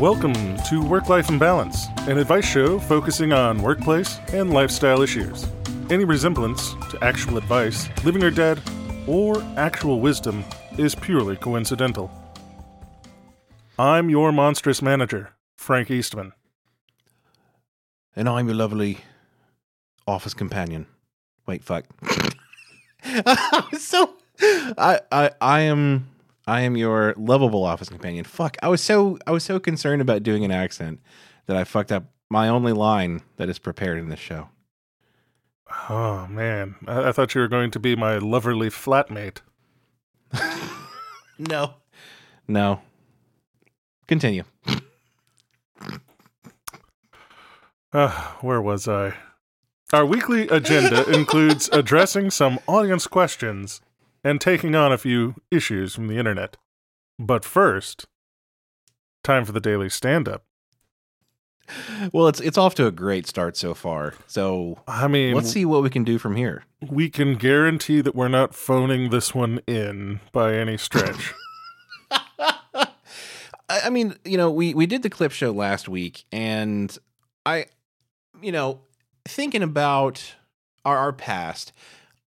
Welcome to Work Life Imbalance, an advice show focusing on workplace and lifestyle issues. Any resemblance to actual advice, living or dead, or actual wisdom is purely coincidental. I'm your monstrous manager, Frank Eastman. And I'm your lovely office companion. Wait, fuck. So I, I I am I am your lovable office companion. Fuck. I was so I was so concerned about doing an accent that I fucked up my only line that is prepared in this show. Oh man, I, I thought you were going to be my loverly flatmate. No. No. Continue. Uh, where was I? Our weekly agenda includes addressing some audience questions and taking on a few issues from the internet. But first, time for the daily stand up. Well, it's it's off to a great start so far. So I mean, let's see what we can do from here. we can guarantee that we're not phoning this one in by any stretch. I, mean, you know, we we did the clip show last week, and I, you know, thinking about our, our past,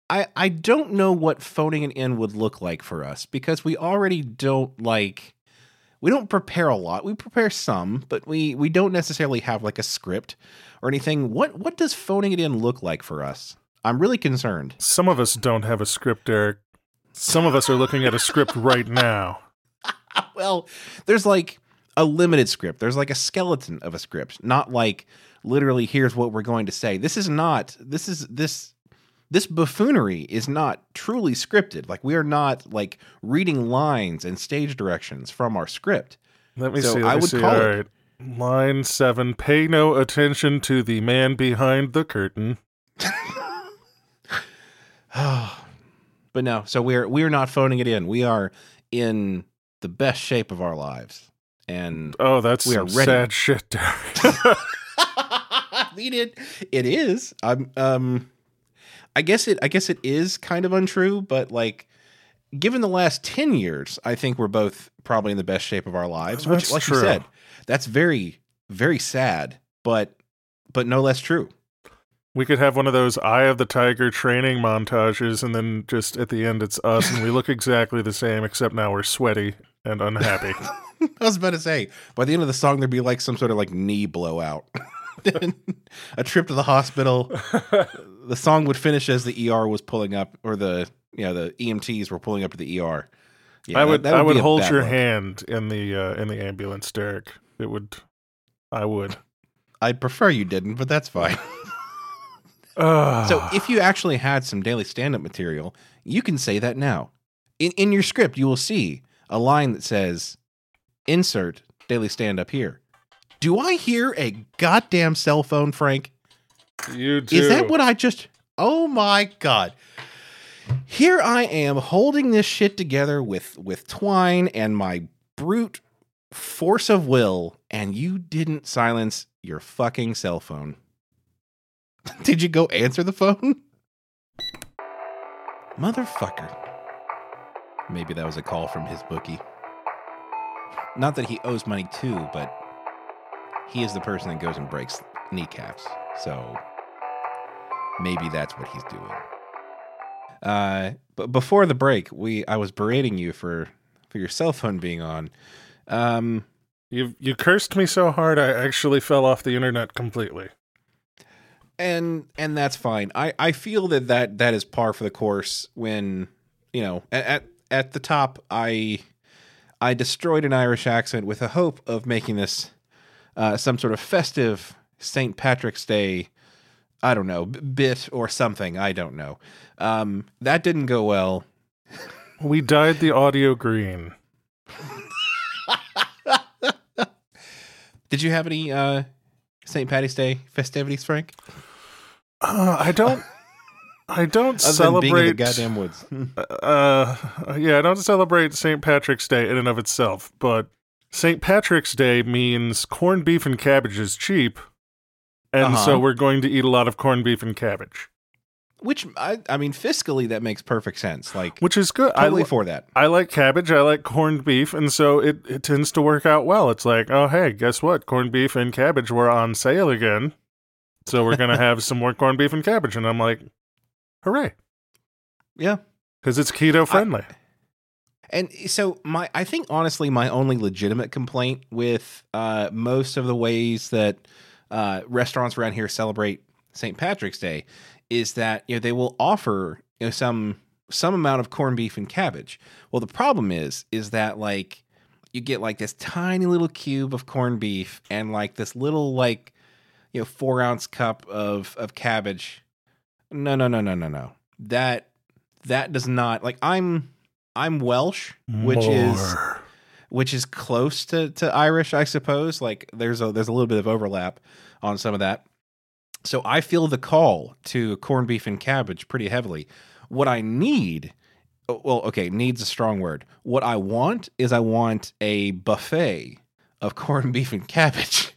I I don't know what phoning it in would look like for us because we already don't like we don't prepare a lot. We prepare some, but we we don't necessarily have like a script or anything. What what does phoning it in look like for us? I'm really concerned. Some of us don't have a script, Eric. Some of us are looking at a script right now. well, there's like a limited script. There's like a skeleton of a script, not like literally here's what we're going to say. This is not this is this this buffoonery is not truly scripted. Like we are not like reading lines and stage directions from our script. Let me So see. Let I would see. call All it- right. Line seven. Pay no attention to the man behind the curtain. but no, so we're we're not phoning it in. We are in the best shape of our lives. And Oh, that's We are ready. sad shit, Derek. I mean it it is. I'm um I guess it I guess it is kind of untrue, but like given the last 10 years, I think we're both probably in the best shape of our lives, which That's like true. you said, that's very very sad, but but no less true. we could have one of those Eye of the Tiger training montages, and then just at the end, it's us, and we look exactly the same, except now we're sweaty and unhappy. I was about to say, by the end of the song there'd be like some sort of like knee blowout. a trip to the hospital. the song would finish as the ER was pulling up or the you know the EMTs were pulling up to the ER. Yeah, I would, that- that I would hold your look. hand in the uh, in the ambulance, Derek. It would, I would. I'd prefer you didn't, but that's fine. Uh, so if you actually had some daily stand-up material, you can say that now. In in your script, you will see a line that says, "Insert daily stand-up here." Do I hear a goddamn cell phone, Frank? you do. Is that what I just? Oh my god! Here I am holding this shit together with with twine and my brute force of will, and you didn't silence your fucking cell phone. Did you go answer the phone? Motherfucker. Maybe that was a call from his bookie. Not that he owes money to, but he is the person that goes and breaks kneecaps. So maybe that's what he's doing. Uh, but before the break, we I was berating you for for your cell phone being on. Um, You you cursed me so hard, I actually fell off the internet completely. and and that's fine. I I feel that that that is par for the course. When you know at at, at the top, I I destroyed an Irish accent with a hope of making this uh, some sort of festive St. Patrick's Day. I don't know bit or something. I don't know. Um, that didn't go well. We dyed the audio green. Did you have any uh, St. Patty's Day festivities, Frank? Uh, I don't. I don't celebrate. than being in the goddamn woods. uh, yeah, I don't celebrate St. Patrick's Day in and of itself, but St. Patrick's Day means corned beef and cabbage is cheap, and Uh-huh. so we're going to eat a lot of corned beef and cabbage, Which I, I mean, fiscally, that makes perfect sense. Like, which is good. I totally li- for that. I like cabbage. I like corned beef, and so it, it tends to work out well. It's like, oh hey, guess what? Corned beef and cabbage were on sale again, so we're gonna have some more corned beef and cabbage, and I'm like, hooray, Yeah. because it's keto friendly. And so my I think honestly my only legitimate complaint with uh, most of the ways that uh, restaurants around here celebrate St. Patrick's Day is that you know they will offer you know some some amount of corned beef and cabbage. Well, the problem is is that like you get like this tiny little cube of corned beef and like this little like you know four ounce cup of of cabbage. No, no, no, no, no, no. That that does not like I'm I'm Welsh, which is which is close to to Irish, I suppose. Like there's a there's a little bit of overlap on some of that. So I feel the call to corned beef and cabbage pretty heavily. What I need, oh, well, okay, needs a strong word. What I want is I want a buffet of corned beef and cabbage.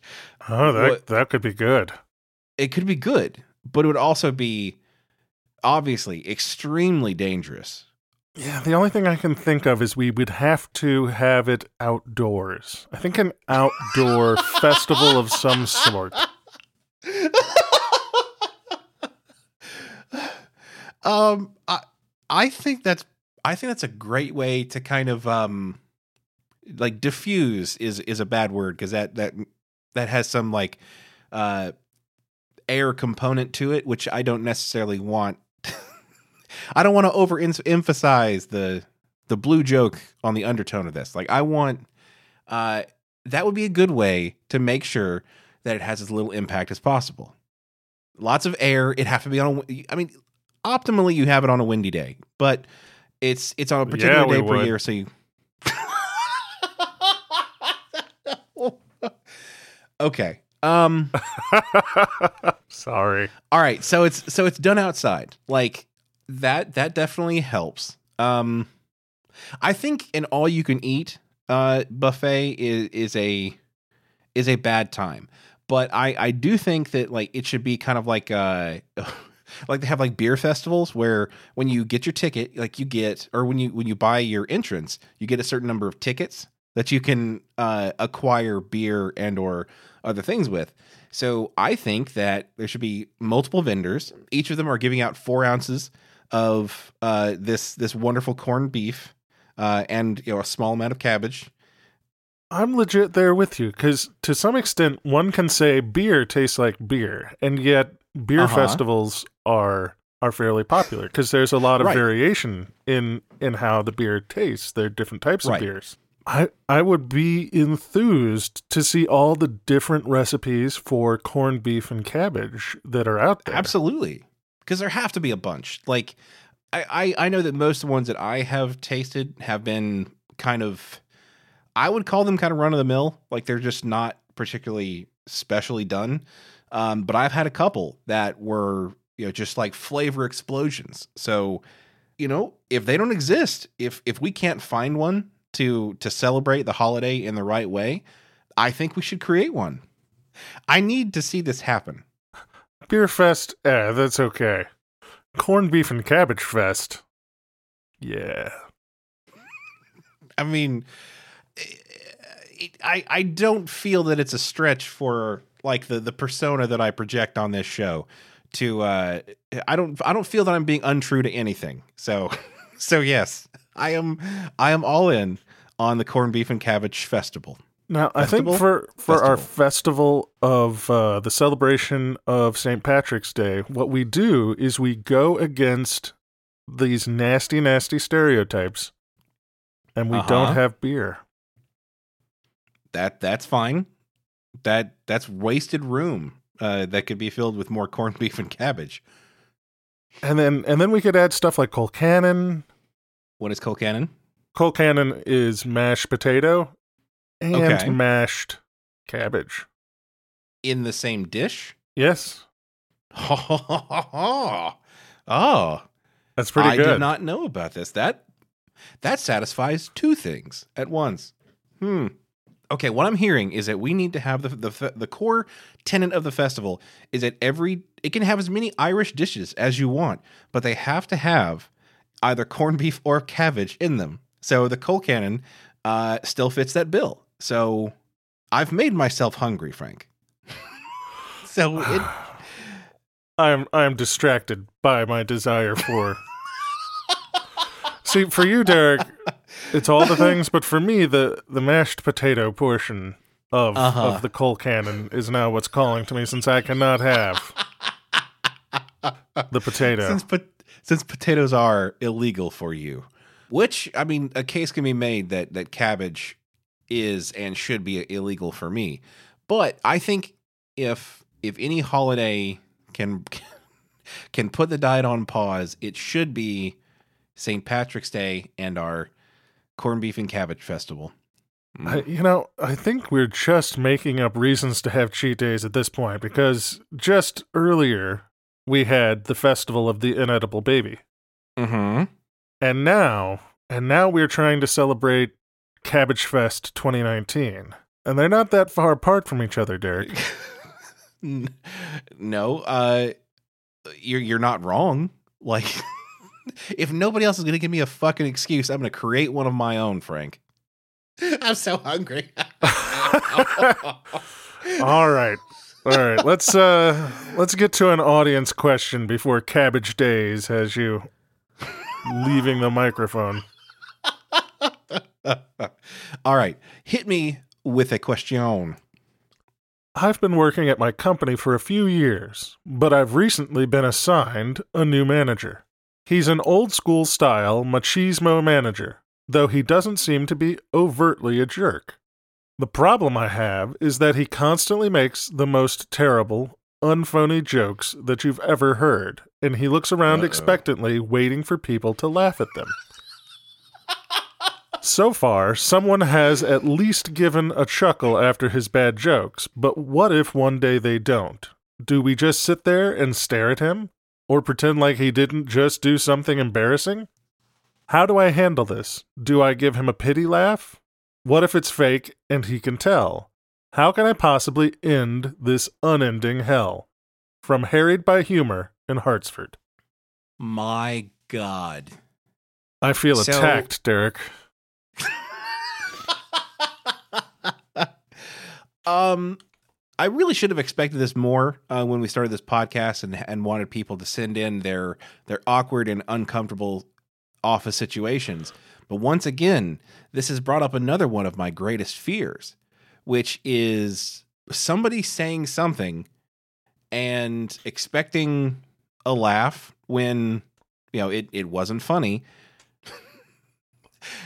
Oh, that What- that could be good. It could be good, but it would also be obviously extremely dangerous. Yeah, the only thing I can think of is we would have to have it outdoors. I think an outdoor festival of some sort. um I I think that's I think that's a great way to kind of um like diffuse is is a bad word because that that that has some like uh air component to it which I don't necessarily want I don't want to over emphasize the the blue joke on the undertone of this. Like I want uh that would be a good way to make sure that it has as little impact as possible. Lots of air it have to be on a, I mean optimally you have it on a windy day but it's it's on a particular Yeah, day per year so you okay um Sorry. all right so it's so it's done outside. Like that that definitely helps. Um i think an all you can eat uh buffet is is a is a bad time. But i i do think that like it should be kind of like uh like they have like beer festivals where when you get your ticket like you get or when you when you buy your entrance you get a certain number of tickets that you can uh acquire beer and or other things with. So I think that there should be multiple vendors. Each of them are giving out four ounces of uh, this this wonderful corned beef uh, and you know a small amount of cabbage. I'm legit there with you because to some extent, one can say beer tastes like beer, and yet beer Uh-huh. festivals are are fairly popular because there's a lot of Right. variation in in how the beer tastes. There are different types Right. of beers. I I would be enthused to see all the different recipes for corned beef and cabbage that are out there. Absolutely, because there have to be a bunch. Like I, I I know that most of the ones that I have tasted have been kind of I would call them kind of run of the mill. Like they're just not particularly specially done. Um, but I've had a couple that were you know just like flavor explosions. So you know if they don't exist, if if we can't find one to to celebrate the holiday in the right way, I think we should create one. I need to see this happen. Beer fest, eh, that's okay. Corned beef and cabbage fest, yeah. I mean, it, I I don't feel that it's a stretch for like the the persona that I project on this show to uh I don't I don't feel that I'm being untrue to anything. So so yes, I am I am all in on the corned beef and cabbage festival. Now, I think Festival? for for our Festival. festival of uh, the celebration of St. Patrick's Day, what we do is we go against these nasty, nasty stereotypes, and we Uh-huh. don't have beer. That that's fine. That that's wasted room uh, that could be filled with more corned beef and cabbage. And then and then we could add stuff like Colcannon. What is Colcannon? Colcannon is mashed potato and Okay. mashed cabbage. in the same dish. Yes, oh, that's pretty I good. did not know about this. That that satisfies two things at once. Hmm. Okay, what I'm hearing is that we need to have the the the core tenet of the festival is that every it can have as many Irish dishes as you want, but they have to have either corned beef or cabbage in them. So the Colcannon uh, still fits that bill. So I've made myself hungry, Frank. so it, I'm I'm distracted by my desire for. See, for you, Derek, it's all the things, but for me, the the mashed potato portion of Uh-huh. of the Colcannon is now what's calling to me, since I cannot have the potato. since pot- since potatoes are illegal for you, which I mean, a case can be made that that cabbage is and should be illegal for me. But I think if if any holiday can can put the diet on pause, it should be St. Patrick's Day and our corned beef and cabbage festival. I, you know, I think we're just making up reasons to have cheat days at this point because just earlier we had the festival of the inedible baby. Mm-hmm. And now, and now we're trying to celebrate Cabbage Fest 2019. And they're not that far apart from each other, Derek. no, uh, you're you're not wrong. Like, if nobody else is gonna give me a fucking excuse, I'm gonna create one of my own, Frank. I'm so hungry. All right. All right. Let's uh let's get to an audience question before Cabbage Days has you leaving the microphone. All right, hit me with a question. I've been working at my company for a few years, but I've recently been assigned a new manager. He's an old school style machismo manager, though he doesn't seem to be overtly a jerk. The problem I have is that he constantly makes the most terrible, unphony jokes that you've ever heard, and he looks around Uh-oh. expectantly waiting for people to laugh at them. So far, someone has at least given a chuckle after his bad jokes, but what if one day they don't? Do we just sit there and stare at him? Or pretend like he didn't just do something embarrassing? How do I handle this? Do I give him a pity laugh? What if it's fake and he can tell? How can I possibly end this unending hell? From Harried by Humor in Hartsford. My God. I feel So- attacked, Derek. Um, I really should have expected this more uh, when we started this podcast and and wanted people to send in their their awkward and uncomfortable office situations. But once again, this has brought up another one of my greatest fears, which is somebody saying something and expecting a laugh when you know it it wasn't funny.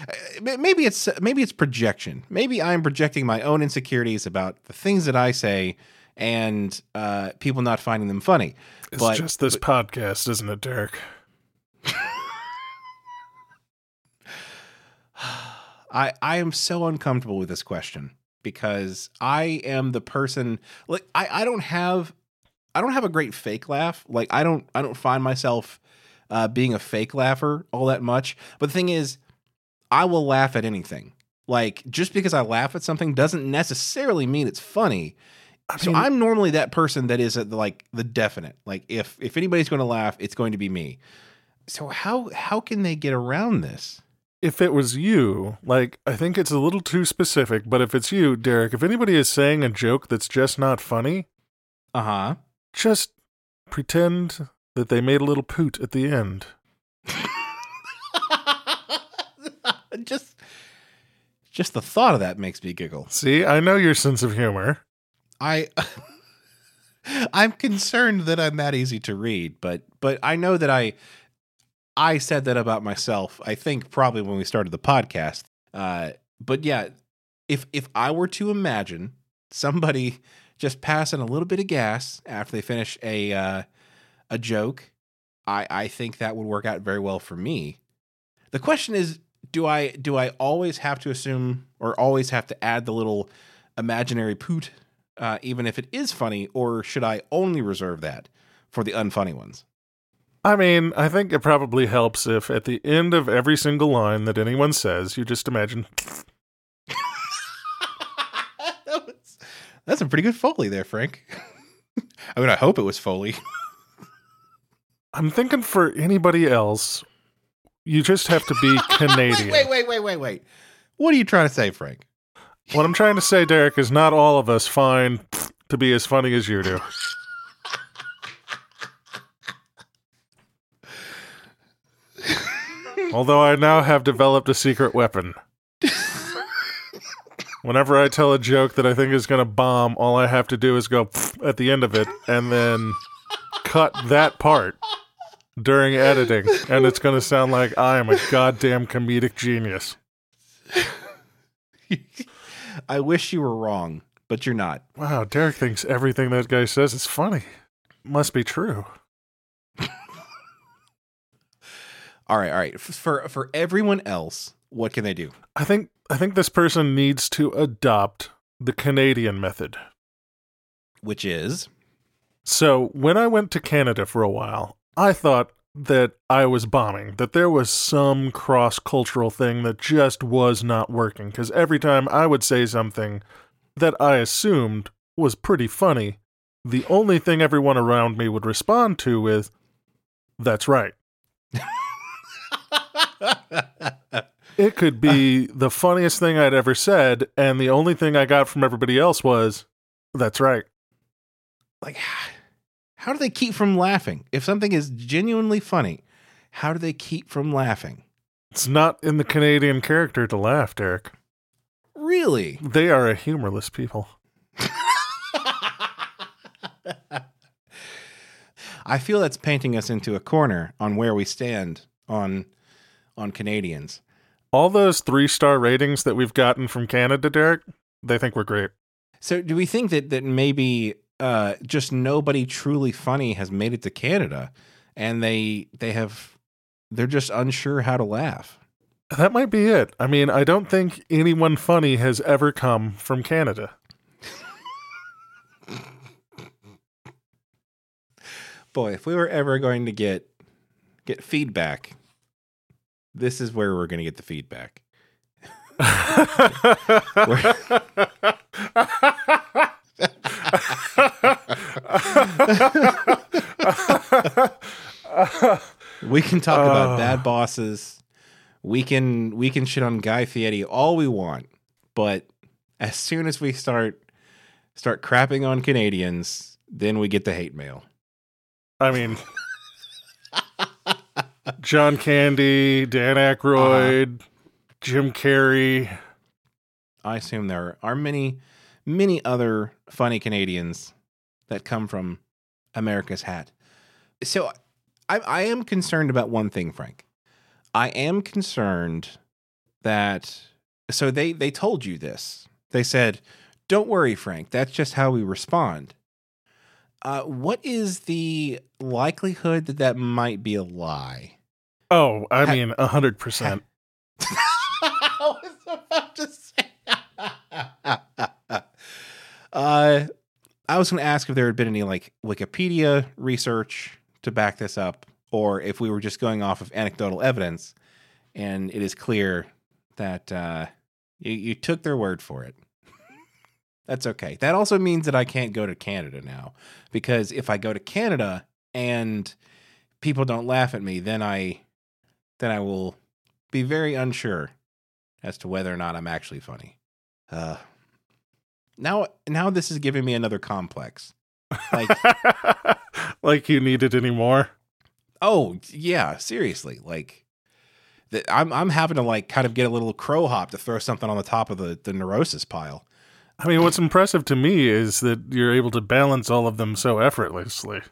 Uh, maybe it's maybe it's projection. Maybe I'm projecting my own insecurities about the things that I say and uh, people not finding them funny. It's But- just this podcast, isn't it, Derek? I I am so uncomfortable with this question because I am the person like I I don't have I don't have a great fake laugh. Like I don't I don't find myself uh, being a fake laugher all that much. But the thing is, I will laugh at anything. Like just because I laugh at something doesn't necessarily mean it's funny. so mean- I'm normally that person that is at the, like the definite. Like if if anybody's going to laugh, it's going to be me. So how how can they get around this? If it was you, like, I think it's a little too specific, but if it's you, Derek, if anybody is saying a joke that's just not funny, Uh huh. just pretend that they made a little poot at the end. just just the thought of that makes me giggle. See, I know your sense of humor. I I'm concerned that I'm that easy to read, but but I know that I I said that about myself. I think probably when we started the podcast. Uh but yeah, if if I were to imagine somebody just passing a little bit of gas after they finish a uh a joke, I I think that would work out very well for me. The question is do I do I always have to assume or always have to add the little imaginary poot uh, even if it is funny, or should I only reserve that for the unfunny ones? I mean, I think it probably helps if at the end of every single line that anyone says, you just imagine. that was, that's a pretty good Foley there, Frank. I mean, I hope it was Foley. I'm thinking for anybody else, you just have to be Canadian. wait, wait, wait, wait, wait, wait. What are you trying to say, Frank? What I'm trying to say, Derek, is not all of us find to be as funny as you do. Although I now have developed a secret weapon. Whenever I tell a joke that I think is going to bomb, all I have to do is go at the end of it and then cut that part during editing, and it's going to sound like I am a goddamn comedic genius. I wish you were wrong, but you're not. Wow, Derek thinks everything that guy says is funny. Must be true. All right, all right. For for everyone else, what can they do? I think I think this person needs to adopt the Canadian method. Which is So, when I went to Canada for a while, I thought that I was bombing, that there was some cross cultural thing that just was not working. Because every time I would say something that I assumed was pretty funny, the only thing everyone around me would respond to with, That's right. It could be the funniest thing I'd ever said, and the only thing I got from everybody else was, That's right. like how do they keep from laughing? If something is genuinely funny, how do they keep from laughing? It's not in the Canadian character to laugh, Derek. Really? They are a humorless people. I feel that's painting us into a corner on where we stand on on Canadians. All those three star ratings that we've gotten from Canada, Derek, they think we're great. So do we think that that maybe uh, just nobody truly funny has made it to Canada and they they have they're just unsure how to laugh? That might be it. I mean, I don't think anyone funny has ever come from Canada. Boy, if we were ever going to get get feedback, this is where we're going to get the feedback. We can talk about Oh. bad bosses. We can we can shit on Guy Fieri all we want, but as soon as we start start crapping on Canadians, then we get the hate mail. I mean, John Candy, Dan Aykroyd, uh-huh. Jim Carrey. I assume there are many, many other funny Canadians that come from America's hat. So I, I am concerned about one thing, Frank. I am concerned that so they they told you this. They said, "Don't worry, Frank. That's just how we respond." Uh, what is the likelihood that that might be a lie? Oh, I Ha- mean, a hundred percent. I was about to say. uh, I was going to ask if there had been any like Wikipedia research to back this up, or if we were just going off of anecdotal evidence, and it is clear that uh, you, you took their word for it. That's okay. That also means that I can't go to Canada now, because if I go to Canada and people don't laugh at me, then I, then I will be very unsure as to whether or not I'm actually funny. Uh, now, now this is giving me another complex. Like, like you need it anymore. oh yeah, seriously, like the, I'm I'm having to like kind of get a little crow hop to throw something on the top of the the neurosis pile. I mean, what's impressive to me is that you're able to balance all of them so effortlessly.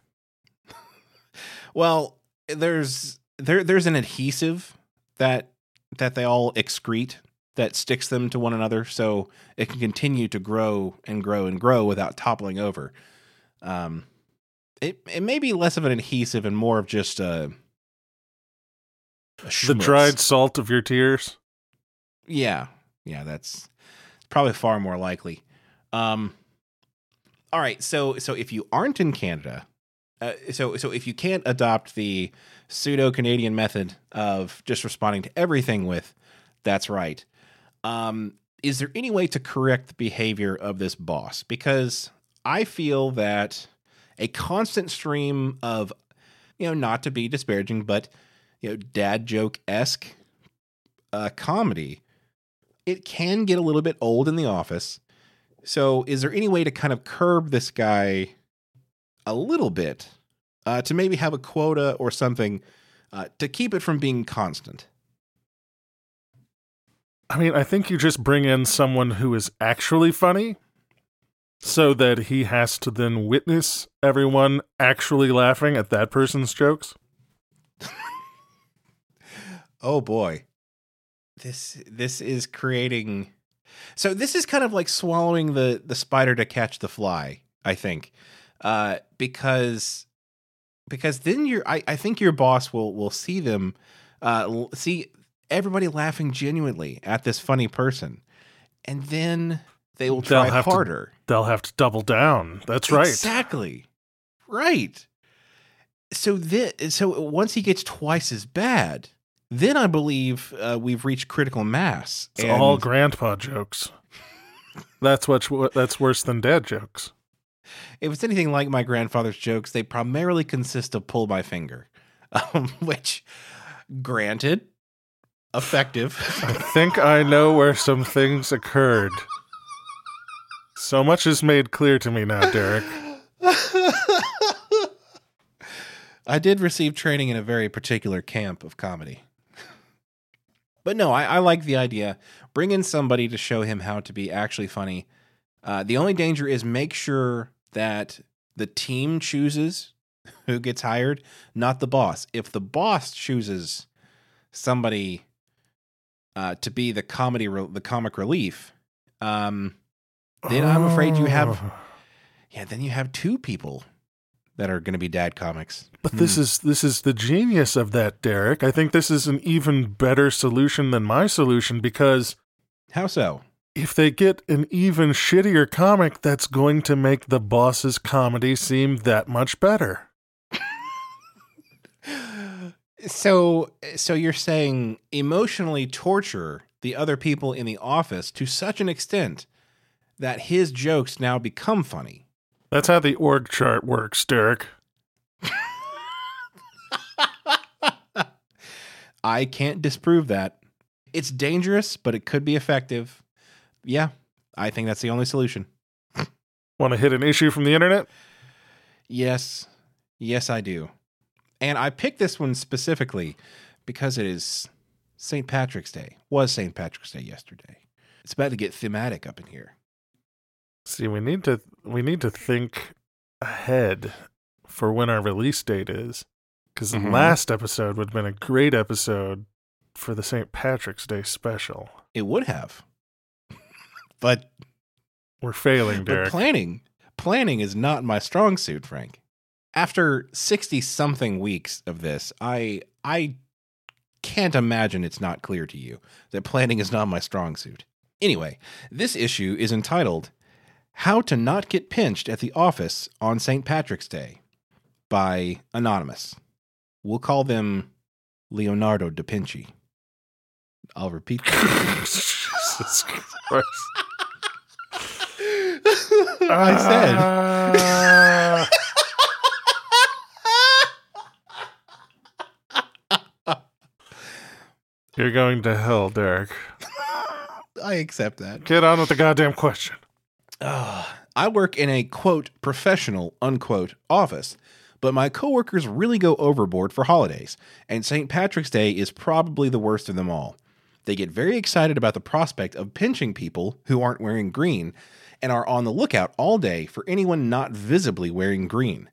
Well, there's there there's an adhesive that that they all excrete that sticks them to one another, so it can continue to grow and grow and grow without toppling over. Um, it it may be less of an adhesive and more of just a, a The dried salt of your tears. Yeah, yeah, that's probably far more likely. Um, all right, so so if you aren't in Canada, uh, so so if you can't adopt the pseudo Canadian method of just responding to everything with "That's right," um, is there any way to correct the behavior of this boss? Because I feel that a constant stream of, you know, not to be disparaging, but you know, dad joke esque uh, comedy, it can get a little bit old in the office. So, is there any way to kind of curb this guy a little bit uh, to maybe have a quota or something uh, to keep it from being constant? I mean, I think you just bring in someone who is actually funny so that he has to then witness everyone actually laughing at that person's jokes. oh boy. This this is creating so this is kind of like swallowing the the spider to catch the fly, I think. Uh because because then your I, I think your boss will will see them uh see everybody laughing genuinely at this funny person. And then they will try They'll have to- harder. They'll have to double down. That's right. Exactly. Right. So then, so once he gets twice as bad, then I believe uh, we've reached critical mass. It's and all grandpa jokes. that's what's that's worse than dad jokes. if it's anything like my grandfather's jokes, they primarily consist of pull my finger, um, which, granted, effective. I think I know where some things occurred. So much is made clear to me now, Derek. I did receive training in a very particular camp of comedy. But no, I, I like the idea. Bring in somebody to show him how to be actually funny. Uh, the only danger is make sure that the team chooses who gets hired, not the boss. If the boss chooses somebody uh, to be the comedy, re- the comic relief, um, then I'm afraid you have Oh. yeah, then you have two people that are going to be dad comics. But this Hmm. is this is the genius of that, Derek. I think this is an even better solution than my solution because How so? if they get an even shittier comic, that's going to make the boss's comedy seem that much better. So, so you're saying emotionally torture the other people in the office to such an extent that his jokes now become funny. That's how the org chart works, Derek. I can't disprove that. It's dangerous, but it could be effective. Yeah, I think that's the only solution. Want to hit an issue from the internet? Yes, yes, I do. And I picked this one specifically because it is St. Patrick's Day. Was St. Patrick's Day yesterday. It's about to get thematic up in here. See, we need to we need to think ahead for when our release date is, because Mhm. the last episode would have been a great episode for the St. Patrick's Day special. It would have. but We're failing, But Derek. planning, planning is not my strong suit, Frank. After 60 something weeks of this, I I can't imagine it's not clear to you that planning is not my strong suit. Anyway, this issue is entitled How to Not Get Pinched at the Office on St. Patrick's Day by Anonymous. We'll call them Leonardo da Vinci. I'll repeat that. Jesus Christ. I said. Ah. You're going to hell, Derek. I accept that. Get on with the goddamn question. Uh, I work in a quote professional unquote office, but my coworkers really go overboard for holidays, and St. Patrick's Day is probably the worst of them all. They get very excited about the prospect of pinching people who aren't wearing green and are on the lookout all day for anyone not visibly wearing green.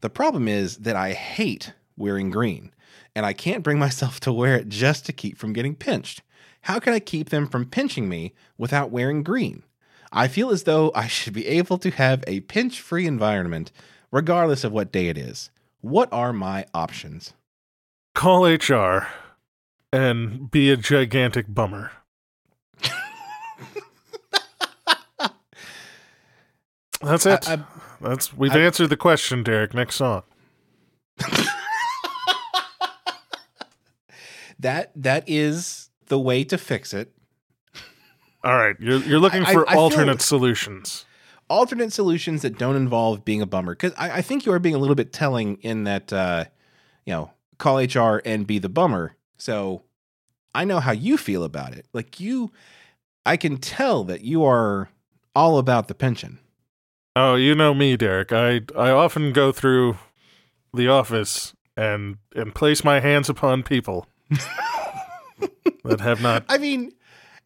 The problem is that I hate wearing green, and I can't bring myself to wear it just to keep from getting pinched. How can I keep them from pinching me without wearing green? I feel as though I should be able to have a pinch free environment regardless of what day it is. What are my options? Call HR and be a gigantic bummer. That's it. I- I- That's we've I- answered the question, Derek. Next song. That that is the way to fix it. All right, you're you're looking for I feel- alternate solutions. alternate solutions that don't involve being a bummer because I, I think you are being a little bit telling in that uh, you know call hr and be the bummer so i know how you feel about it like you i can tell that you are all about the pension Oh, you know me, Derek. I I often go through the office and and place my hands upon people that have not. i mean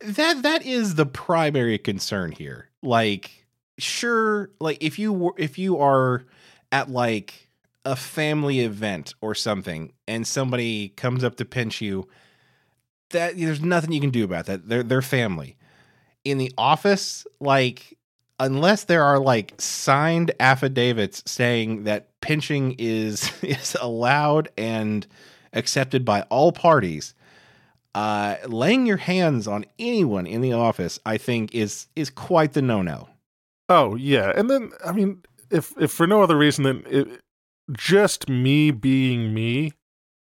that that is the primary concern here like sure like if you if you are at like a family event or something and somebody comes up to pinch you that there's nothing you can do about that they're they're family in the office like unless there are like signed affidavits saying that pinching is is allowed and accepted by all parties uh laying your hands on anyone in the office i think is is quite the no-no Oh yeah, and then I mean, if if for no other reason than it, just me being me,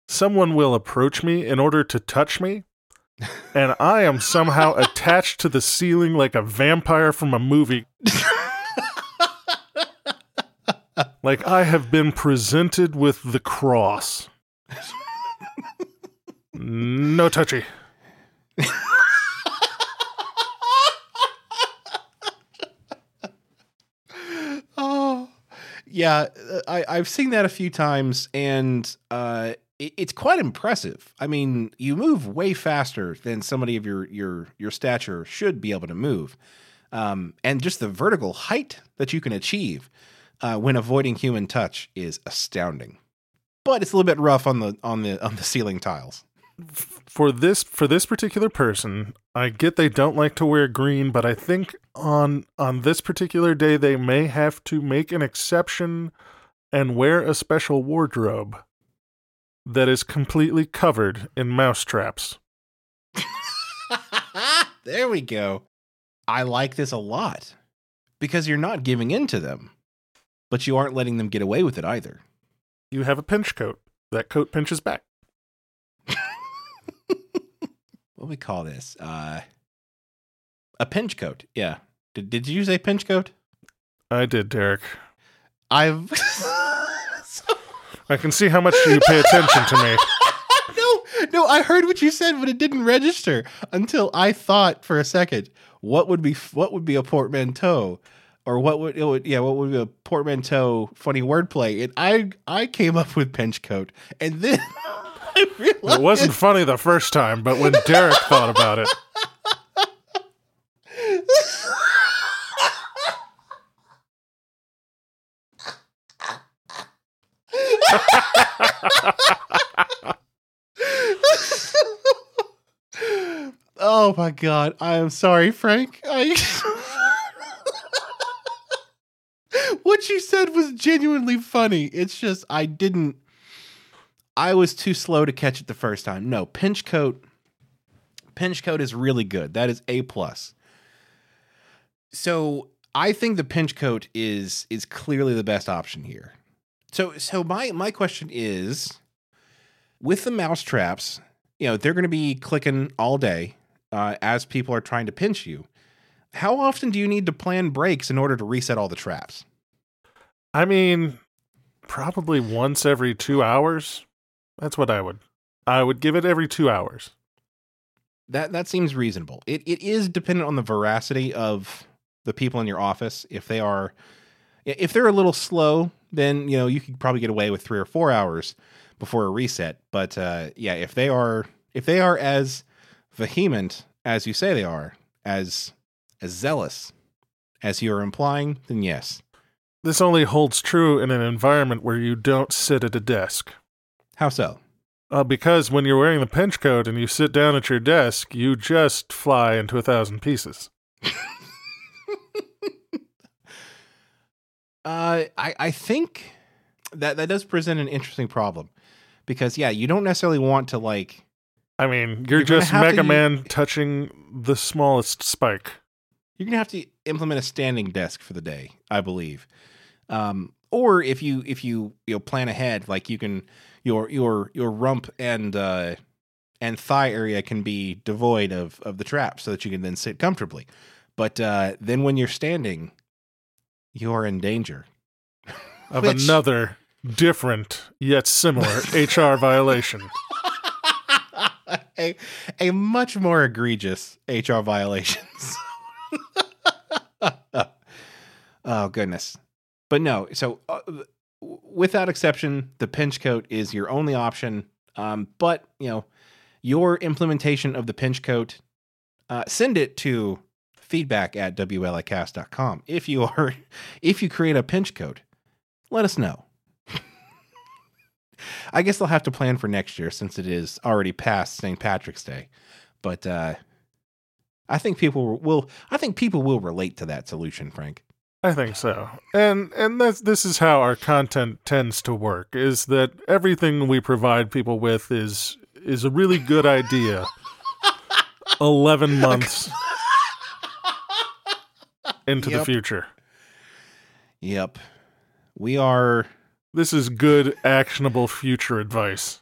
someone will approach me in order to touch me, and I am somehow attached to the ceiling like a vampire from a movie. like I have been presented with the cross. No touchy. oh yeah i i've seen that a few times and uh it, it's quite impressive. I mean you move way faster than somebody of your your your stature should be able to move. Um and just the vertical height that you can achieve uh, when avoiding human touch is astounding. But it's a little bit rough on the on the on the ceiling tiles for this for this particular person, I get they don't like to wear green, but I think on on this particular day they may have to make an exception and wear a special wardrobe that is completely covered in mouse traps. there we go. I like this a lot because you're not giving in to them, but you aren't letting them get away with it either. You have a pinch coat. That coat pinches back. What we call this? Uh, a pinch coat. Yeah. Did, did you say pinch coat? I did, Derek. I've. I can see how much you pay attention to me. no, no, I heard what you said, but it didn't register until I thought for a second, what would be what would be a portmanteau, or what would it would yeah, what would be a portmanteau funny wordplay? And I I came up with pinch coat, and then I realized It wasn't funny the first time, but when Derek thought about it, oh my god, I am sorry, Frank. I what you said was genuinely funny. It's just I didn't. I was too slow to catch it the first time. No, pinch coat. Pinch coat is really good. That is a plus. So I think the pinch coat is is clearly the best option here. So so my my question is, with the mouse traps, you know they're going to be clicking all day uh, as people are trying to pinch you. How often do you need to plan breaks in order to reset all the traps? I mean, probably once every two hours. That's what I would. I would give it every two hours. That that seems reasonable. It it is dependent on the veracity of the people in your office. If they are if they're a little slow, then you know you could probably get away with three or four hours before a reset. But uh, yeah, if they are if they are as vehement as you say they are, as as zealous as you are implying, then yes. This only holds true in an environment where you don't sit at a desk. How so? Uh, because when you're wearing the pinch coat and you sit down at your desk, you just fly into a thousand pieces. Uh, I I think that that does present an interesting problem because yeah, you don't necessarily want to like I mean, you're, You're just to Mega u- Man touching the smallest spike. you're gonna have to implement a standing desk for the day, I believe. Um, or if you if you you know plan ahead, like you can your your your rump and uh, and thigh area can be devoid of of the trap, so that you can then sit comfortably. But uh, then when you're standing, you are in danger Of Which- another different yet similar HR violation. a a much more egregious HR violations. oh goodness. But no, so uh, without exception, the pinch coat is your only option. Um, but you know, your implementation of the pinch coat, uh, send it to feedback at wlicast.com. If you are, if you create a pinch coat, let us know. I guess they'll have to plan for next year since it is already past St. Patrick's Day. But uh, I think people will. I think people will relate to that solution, Frank. I think so. And and that's this is how our content tends to work is that everything we provide people with is is a really good idea. 11 months into the future. Yep, we are This is good actionable future advice.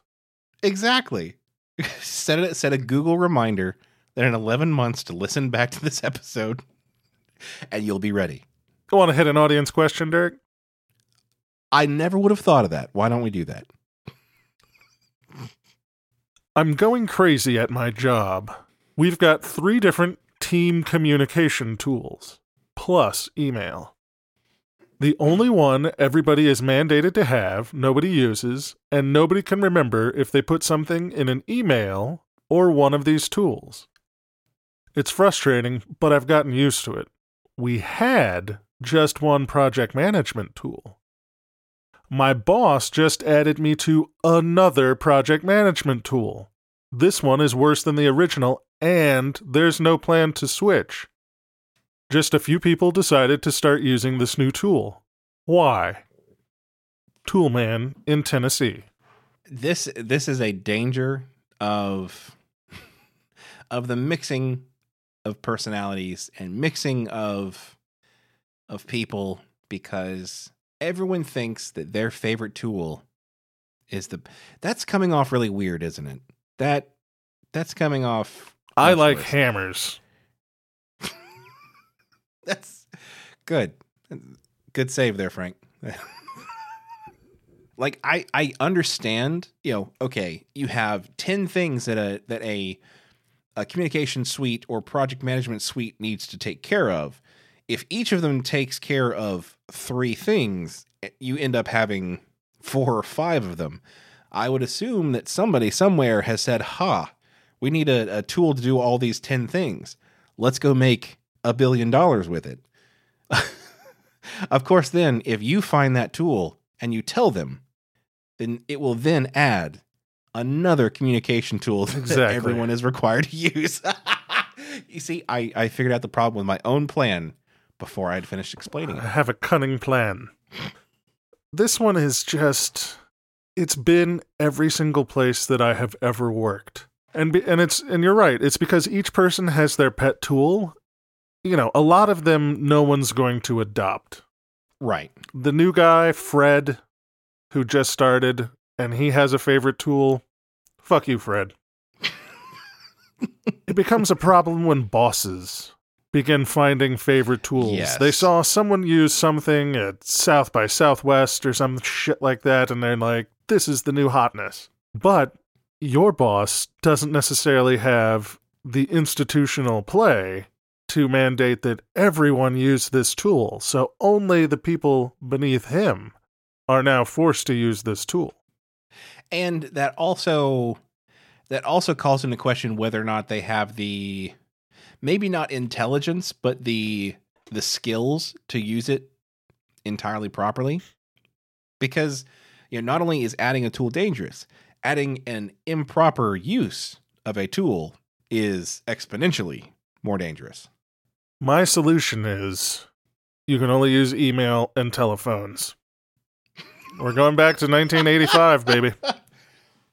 exactly. set it. Set a Google reminder that in 11 months to listen back to this episode, and you'll be ready. I want to hit an audience question, Derek. I never would have thought of that. Why don't we do that? I'm going crazy at my job. We've got three different team communication tools, plus email. The only one everybody is mandated to have, nobody uses, and nobody can remember if they put something in an email or one of these tools. It's frustrating, but I've gotten used to it. We had just one project management tool. My boss just added me to another project management tool. This one is worse than the original, and there's no plan to switch. Just a few people decided to start using this new tool. Why? Toolman in Tennessee. this this is a danger of of the mixing of personalities and mixing of of people because everyone thinks that their favorite tool is the that's coming off really weird isn't it that that's coming off I like worse. hammers. That's good. Good save there, Frank. like I I understand, you know, okay, you have 10 things that a that a a communication suite or project management suite needs to take care of. If each of them takes care of 3 things, eh, you end up having 4 or 5 of them. I would assume that somebody somewhere has said, "Ha, we need a, a tool to do all these 10 things. Let's go make a billion dollars with it. of course, then if you find that tool and you tell them, then it will then add another communication tool that Exactly. everyone is required to use. you see, I, I figured out the problem with my own plan before I'd finished explaining I have a cunning plan. This one is just it's been every single place that I have ever worked. And be, and it's and you're right, it's because each person has their pet tool. You know, a lot of them no one's going to adopt. Right. The new guy, Fred, who just started and he has a favorite tool. Fuck you, Fred. it becomes a problem when bosses begin finding favorite tools. Yes. They saw someone use something at South by Southwest or some shit like that, and they're like, this is the new hotness. But your boss doesn't necessarily have the institutional play to mandate that everyone use this tool, so only the people beneath him are now forced to use this tool. and that also that also calls into question whether or not they have the maybe not intelligence but the the skills to use it entirely properly because you know not only is adding a tool dangerous adding an improper use of a tool is exponentially more dangerous My solution is you can only use email and telephones. We're going back to 1985, baby.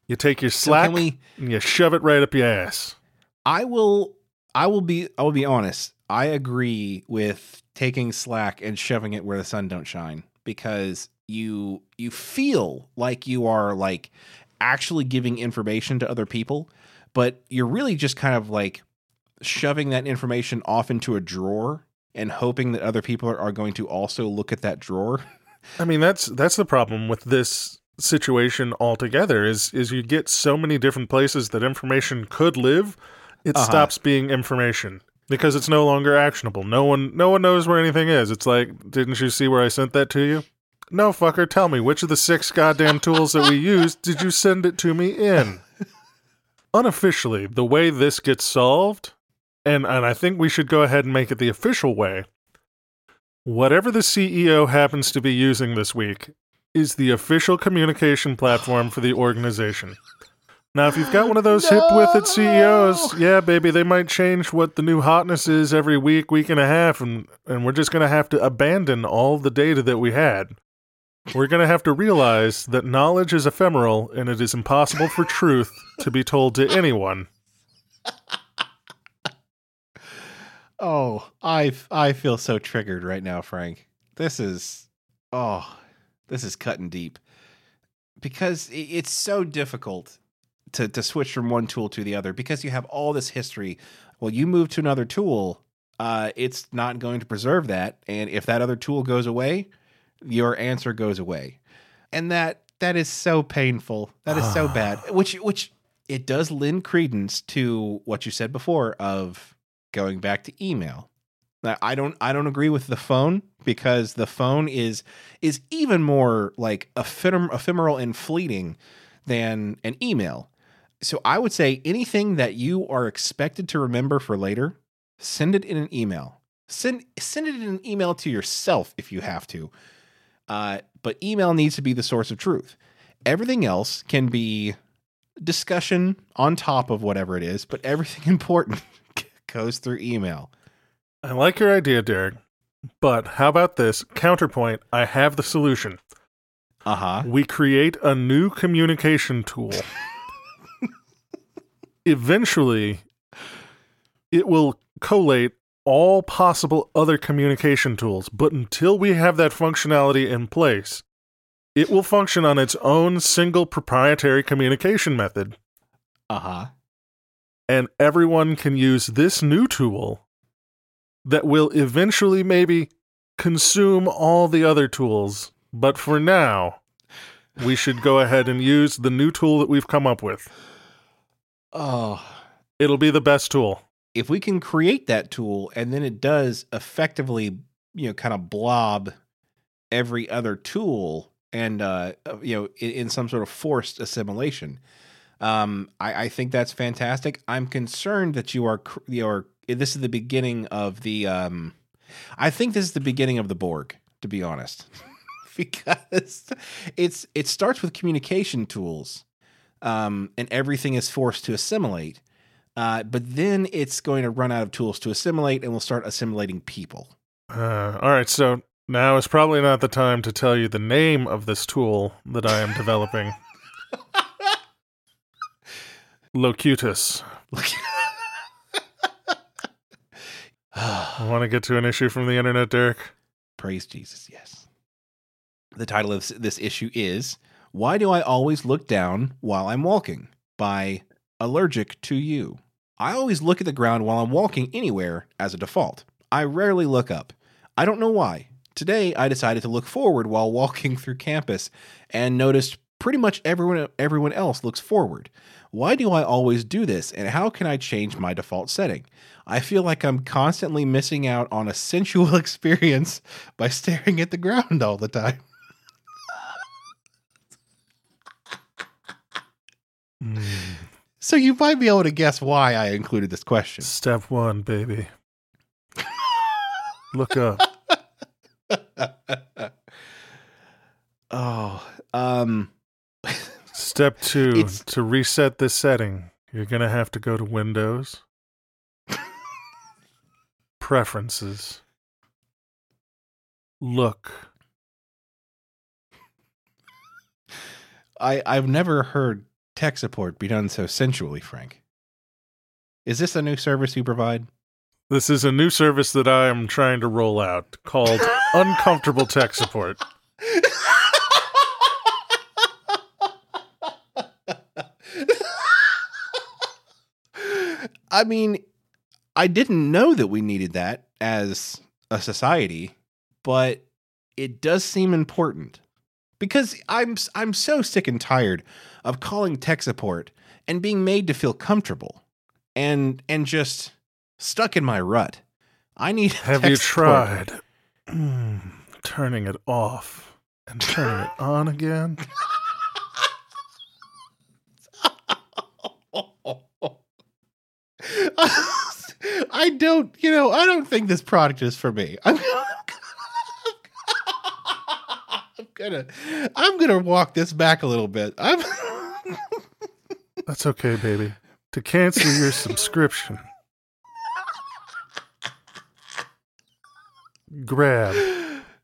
You take your so Slack can we and you shove it right up your ass. I will I will be I will be honest. I agree with taking slack and shoving it where the sun don't shine because you you feel like you are like actually giving information to other people, but you're really just kind of like shoving that information off into a drawer and hoping that other people are, are going to also look at that drawer. I mean, that's that's the problem with this situation altogether. Is is you get so many different places that information could live, it Uh-huh. stops being information because it's no longer actionable. No one no one knows where anything is. It's like, didn't you see where I sent that to you? No, fucker. Tell me which of the six goddamn tools that we used did you send it to me in? Unofficially, the way this gets solved, and and I think we should go ahead and make it the official way. Whatever the CEO happens to be using this week is the official communication platform for the organization. Now, if you've got one of those hip with it CEOs, yeah, baby, they might change what the new hotness is every week, week and a half, and, and we're just going to have to abandon all the data that we had. We're going to have to realize that knowledge is ephemeral and it is impossible for truth to be told to anyone. Oh, I I feel so triggered right now, Frank. This is oh, this is cutting deep. Because it's so difficult to to switch from one tool to the other because you have all this history. Well, you move to another tool, uh, it's not going to preserve that, and if that other tool goes away, your answer goes away, and that that is so painful. That is so bad. Which which it does lend credence to what you said before of going back to email. Now, I don't I don't agree with the phone because the phone is is even more like ephem- ephemeral and fleeting than an email. So I would say anything that you are expected to remember for later, send it in an email. Send send it in an email to yourself if you have to. Uh, but email needs to be the source of truth. Everything else can be discussion on top of whatever it is, but everything important goes through email. I like your idea, Derek. But how about this? Counterpoint I have the solution. Uh huh. We create a new communication tool. Eventually, it will collate all possible other communication tools, but until we have that functionality in place, it will function on its own single proprietary communication method, Uh huh. and everyone can use this new tool that will eventually maybe consume all the other tools. But for now, we should go ahead and use the new tool that we've come up with. Oh, It'll be the best tool. if we can create that tool and then it does effectively, you know, kind of blob every other tool and, uh, uh, you know, in, in some sort of forced assimilation. Um, I, I think that's fantastic. I'm concerned that you are, you are, this is the beginning of the, um, I think this is the beginning of the Borg, to be honest, because it's, it starts with communication tools, um, and everything is forced to assimilate. Uh, but then it's going to run out of tools to assimilate and we'll start assimilating people. Uh, all right, so now is probably not the time to tell you the name of this tool that I am developing. Locutus. I want to get to an issue from the internet, Derek. Praise Jesus, yes. The title of this- this issue is Why Do I Always Look Down While I'm Walking? by Allergic to You. I always look at the ground while I'm walking anywhere as a default. I rarely look up. I don't know why. Today I decided to look forward while walking through campus and noticed pretty much everyone everyone else looks forward. Why do I always do this and how can I change my default setting? I feel like I'm constantly missing out on a sensual experience by staring at the ground all the time. Mm. So you might be able to guess why I included this question. Step one, baby. Look up. oh, um Step two, It's- to reset this setting, you're going to have to go to Windows, Preferences, Look. I I've never heard tech support be done so sensually, Frank. Is this a new service you provide? This is a new service that I am trying to roll out called Uncomfortable Tech Support. I mean, I didn't know that we needed that as a society, but it does seem important because I'm I'm so sick and tired of calling tech support and being made to feel comfortable and and just stuck in my rut. I need Have you tried mm, turning it off and turning it on again? I don't, you know, I don't think this product is for me. I'm, I'm gonna, I'm gonna walk this back a little bit. I'm. That's okay, baby. To cancel your subscription, grab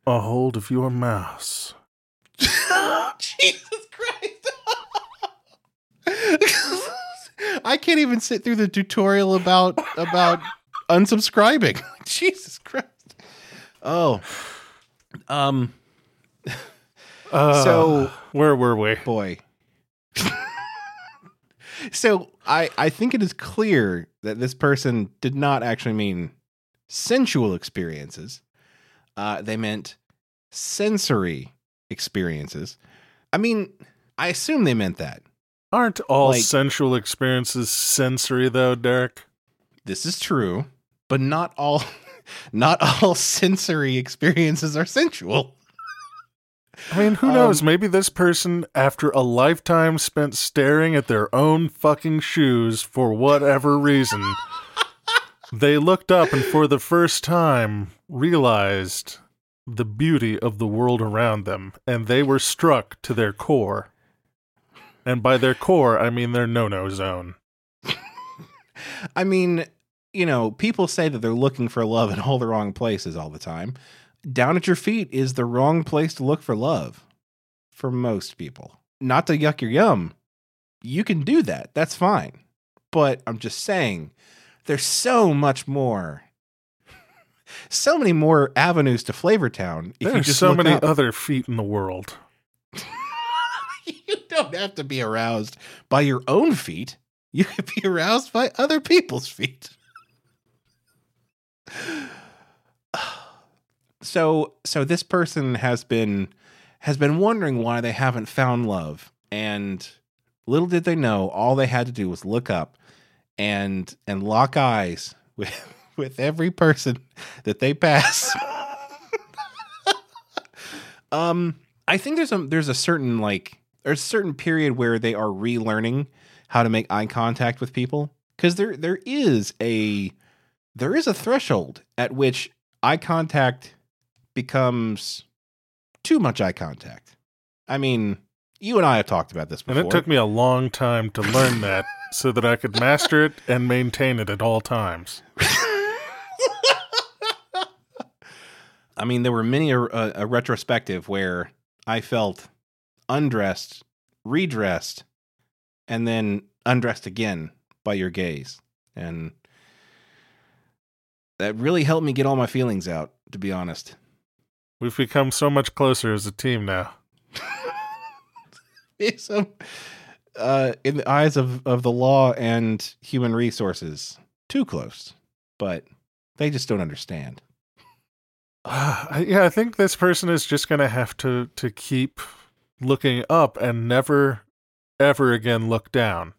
a hold of your mouse. Jesus Christ! I can't even sit through the tutorial about about unsubscribing. Jesus Christ! Oh, um, Uh, So- where were we? boy. so I I think it is clear that this person did not actually mean sensual experiences. Uh, they meant sensory experiences. I mean, I assume they meant that. Aren't all Like- sensual experiences sensory, though, Derek? This is true, but not all not all sensory experiences are sensual. I mean, who Um, knows? Maybe this person, after a lifetime spent staring at their own fucking shoes for whatever reason, they looked up and for the first time realized the beauty of the world around them, and they were struck to their core. And by their core, I mean their no no zone. I mean, you know, people say that they're looking for love in all the wrong places all the time. Down at your feet is the wrong place to look for love for most people. Not to yuck your yum. You can do that. That's fine. But I'm just saying, there's so much more. So many more avenues to Flavortown. If you There's just so many up. other feet in the world. you don't have to be aroused by your own feet. You could be aroused by other people's feet. So so this person has been has been wondering why they haven't found love and little did they know all they had to do was look up and and lock eyes with with every person that they pass. Um i think there's a there's a certain like there's a certain period where they are relearning how to make eye contact with people because there there is a there is a threshold at which eye contact becomes too much eye contact. I mean, you and I have talked about this before. And it took me a long time to learn that so that I could master it and maintain it at all times. I mean, there were many a, a, a retrospective where I felt undressed, redressed, and then undressed again by your gaze, and that really helped me get all my feelings out. To be honest, We've become so much closer as a team now. so uh, in the eyes of of the law and human resources, too close, but they just don't understand. Uh, I- yeah, I think this person is just going to have to to keep looking up and never ever again look down.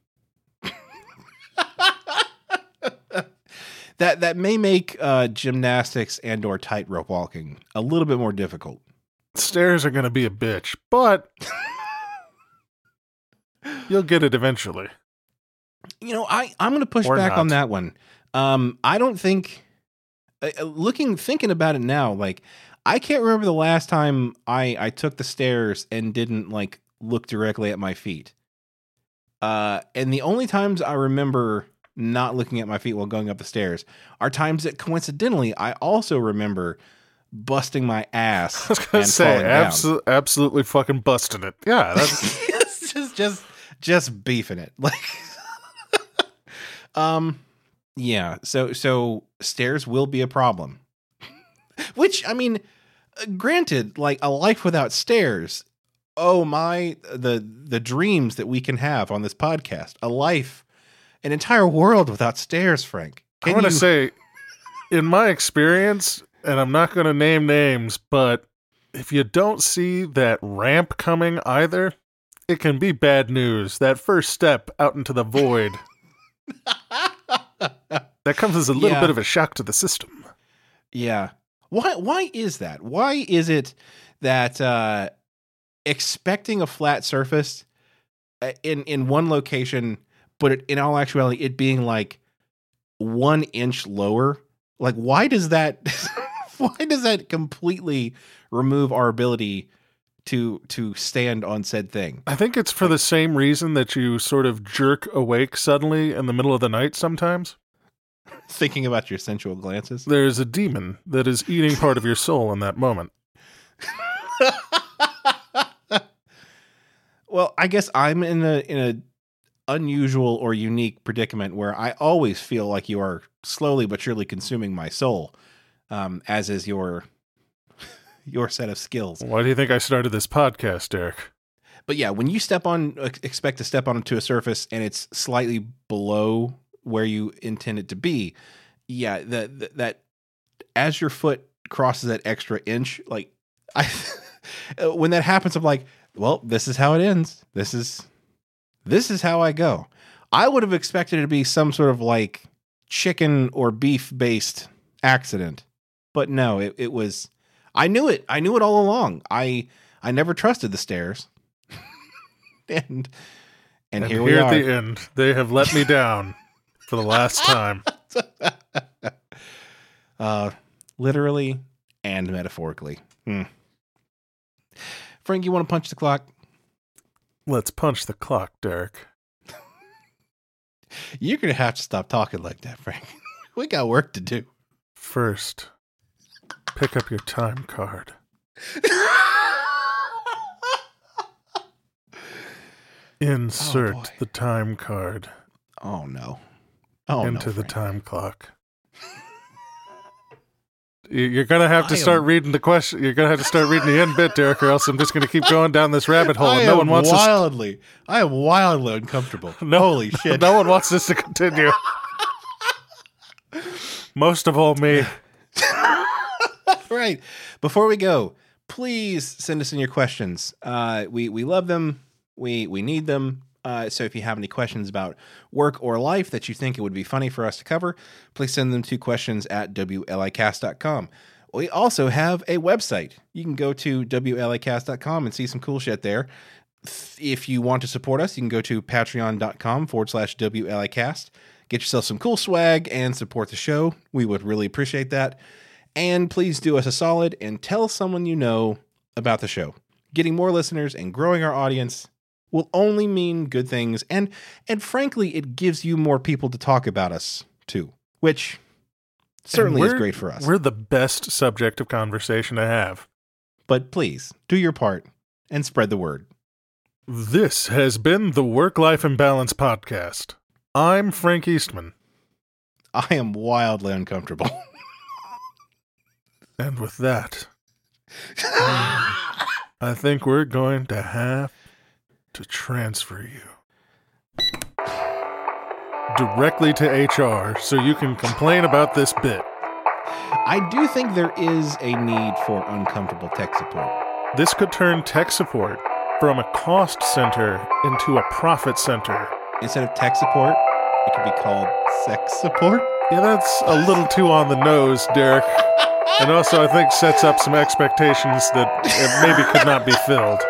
That that may make uh, gymnastics and or tightrope walking a little bit more difficult. Stairs are going to be a bitch, but you'll get it eventually. You know, I I'm going to push Or back on that one. Um, I don't think uh, uh, looking thinking about it now, like I can't remember the last time I I took the stairs and didn't like look directly at my feet. Uh, and the only times I remember not looking at my feet while going up the stairs are times that coincidentally I also remember busting my ass I was to say, abso- absolutely fucking busting it. Yeah, that's It's just just just beefing it like um yeah so so stairs will be a problem. Which I mean, granted, like a life without stairs. Oh my, the the dreams that we can have on this podcast. A life, an entire world without stairs, Frank. I want to say, in my experience, and I'm not going to name names, but if you don't see that ramp coming either, it can be bad news. That first step out into the void. that comes as a little Yeah. bit of a shock to the system. Yeah. Why why is that? Why is it that uh expecting a flat surface uh, in in one location but it, in all actuality it being like 1 inch lower? Like why does that why does that completely remove our ability to to stand on said thing? I think it's for the same reason that you sort of jerk awake suddenly in the middle of the night sometimes. Thinking about your sensual glances. There's a demon that is eating part of your soul in that moment. well, I guess I'm in a in a unusual or unique predicament where I always feel like you are slowly but surely consuming my soul, um, as is your your set of skills. Why do you think I started this podcast, Derek? But yeah, when you step on, expect to step onto a surface and it's slightly below where you intend it to be, yeah, that that, that as your foot crosses that extra inch, like I, when that happens, I'm like, well, this is how it ends. This is this is how I go. I would have expected it to be some sort of like chicken or beef based accident, but no, it, it was. I knew it. I knew it all along. I I never trusted the stairs. and, and here we here are. at the end, they have let me down for the last time. uh, literally and metaphorically. Hmm. Frank, you want to punch the clock? Let's punch the clock, Derek. You're gonna have to stop talking like that, Frank. we got work to do. First, pick up your time card. Oh, Insert boy. the time card oh no! Oh into no, the time clock. You- You're gonna have to start reading the question. You're gonna have to start reading the end bit, Derek, or else I'm just gonna keep going down this rabbit hole. I and no one wants us. wildly. I am wildly uncomfortable. No, Holy shit! No one wants this to continue. Most of all, me. right. Before we go, please send us in your questions. Uh, we we love them. We we need them. Uh, so if you have any questions about work or life that you think it would be funny for us to cover, please send them to questions at wlicast.com. We also have a website. You can go to wlicast.com and see some cool shit there. If you want to support us, you can go to patreon.com forward slash wlicast. Get yourself some cool swag and support the show. We would really appreciate that. And please do us a solid and tell someone you know about the show. Getting more listeners and growing our audience will only mean good things and and frankly it gives you more people to talk about us too, which certainly is great for us. We're the best subject of conversation to have. But please, do your part and spread the word. This has been the Work Life Imbalance Podcast. I'm Frank Eastman. I am wildly uncomfortable. And with that, I think we're going to have to transfer you directly to HR so you can complain about this bit. I do think there is a need for uncomfortable tech support. This could turn tech support from a cost center into a profit center. Instead of tech support, it could be called sex support. Yeah, that's a little too on the nose, Derek. And also, I think sets up some expectations that maybe could not be filled.